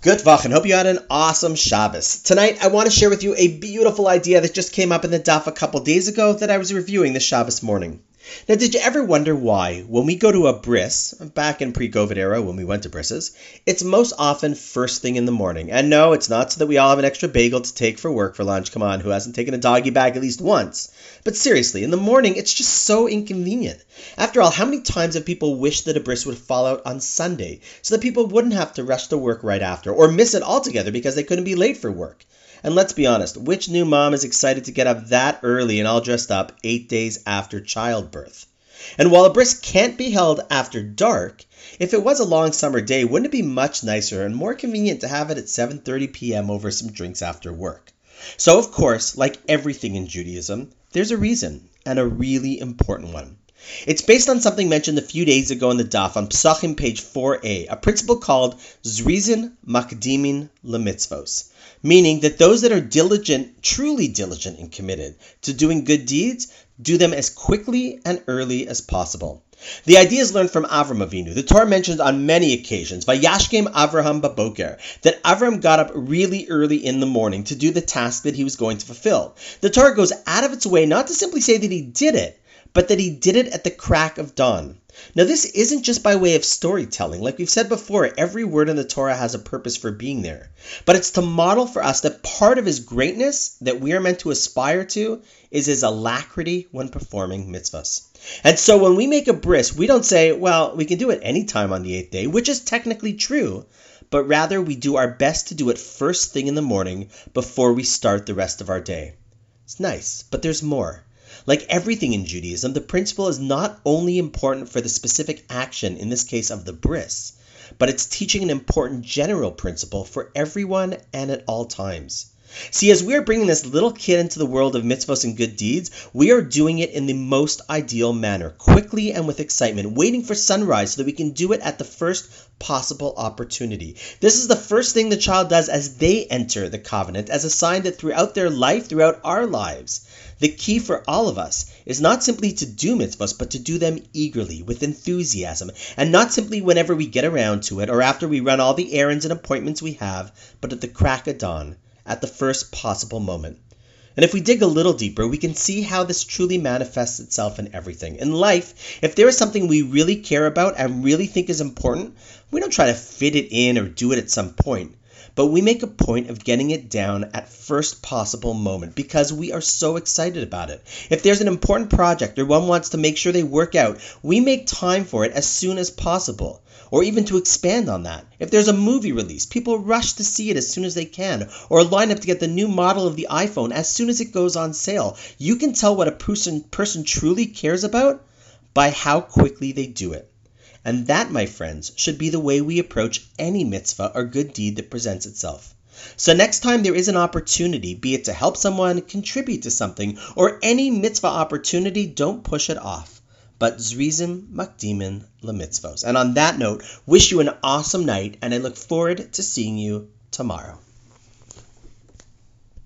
Good and hope you had an awesome Shabbos. Tonight, I want to share with you a beautiful idea that just came up in the Daf a couple days ago that I was reviewing this Shabbos morning. Now, did you ever wonder why, when we go to a bris, back in pre-COVID era when we went to brises, it's most often first thing in the morning? And no, it's not so that we all have an extra bagel to take for work for lunch. Come on, who hasn't taken a doggy bag at least once? But seriously, in the morning, it's just so inconvenient. After all, how many times have people wished that a bris would fall out on Sunday so that people wouldn't have to rush to work right after or miss it altogether because they couldn't be late for work? And let's be honest, which new mom is excited to get up that early and all dressed up eight days after childbirth? And while a bris can't be held after dark, if it was a long summer day, wouldn't it be much nicer and more convenient to have it at 7:30 p.m. over some drinks after work? So, of course, like everything in Judaism, there's a reason, and a really important one. It's based on something mentioned a few days ago in the Daf on Psachim page 4a, a principle called Zrizin Makdimin Lemitzvos, meaning that those that are diligent, truly diligent and committed to doing good deeds, do them as quickly and early as possible. The idea is learned from Avram Avinu. The Torah mentions on many occasions, Vayashkem Avraham Baboker, that Avram got up really early in the morning to do the task that he was going to fulfill. The Torah goes out of its way not to simply say that he did it, but that he did it at the crack of dawn. Now, this isn't just by way of storytelling. Like we've said before, every word in the Torah has a purpose for being there. But it's to model for us that part of his greatness that we are meant to aspire to is his alacrity when performing mitzvahs. And so when we make a bris, we don't say, well, we can do it anytime on the eighth day, which is technically true, but rather we do our best to do it first thing in the morning before we start the rest of our day. It's nice, but there's more. Like everything in Judaism, the principle is not only important for the specific action, in this case of the bris, but it's teaching an important general principle for everyone and at all times. See, as we are bringing this little kid into the world of mitzvahs and good deeds, we are doing it in the most ideal manner, quickly and with excitement, waiting for sunrise so that we can do it at the first possible opportunity. This is the first thing the child does as they enter the covenant, as a sign that throughout their life, throughout our lives, the key for all of us is not simply to do mitzvahs, but to do them eagerly, with enthusiasm, and not simply whenever we get around to it or after we run all the errands and appointments we have, but at the crack of dawn at the first possible moment. And if we dig a little deeper, we can see how this truly manifests itself in everything. In life, if there is something we really care about and really think is important, we don't try to fit it in or do it at some point but we make a point of getting it down at first possible moment because we are so excited about it. If there's an important project or one wants to make sure they work out, we make time for it as soon as possible. Or even to expand on that. If there's a movie release, people rush to see it as soon as they can, or line up to get the new model of the iPhone as soon as it goes on sale. You can tell what a person, person truly cares about by how quickly they do it. And that, my friends, should be the way we approach any mitzvah or good deed that presents itself. So next time there is an opportunity, be it to help someone, contribute to something, or any mitzvah opportunity, don't push it off. But zrizim makdimin lemitzvos. And on that note, wish you an awesome night, and I look forward to seeing you tomorrow.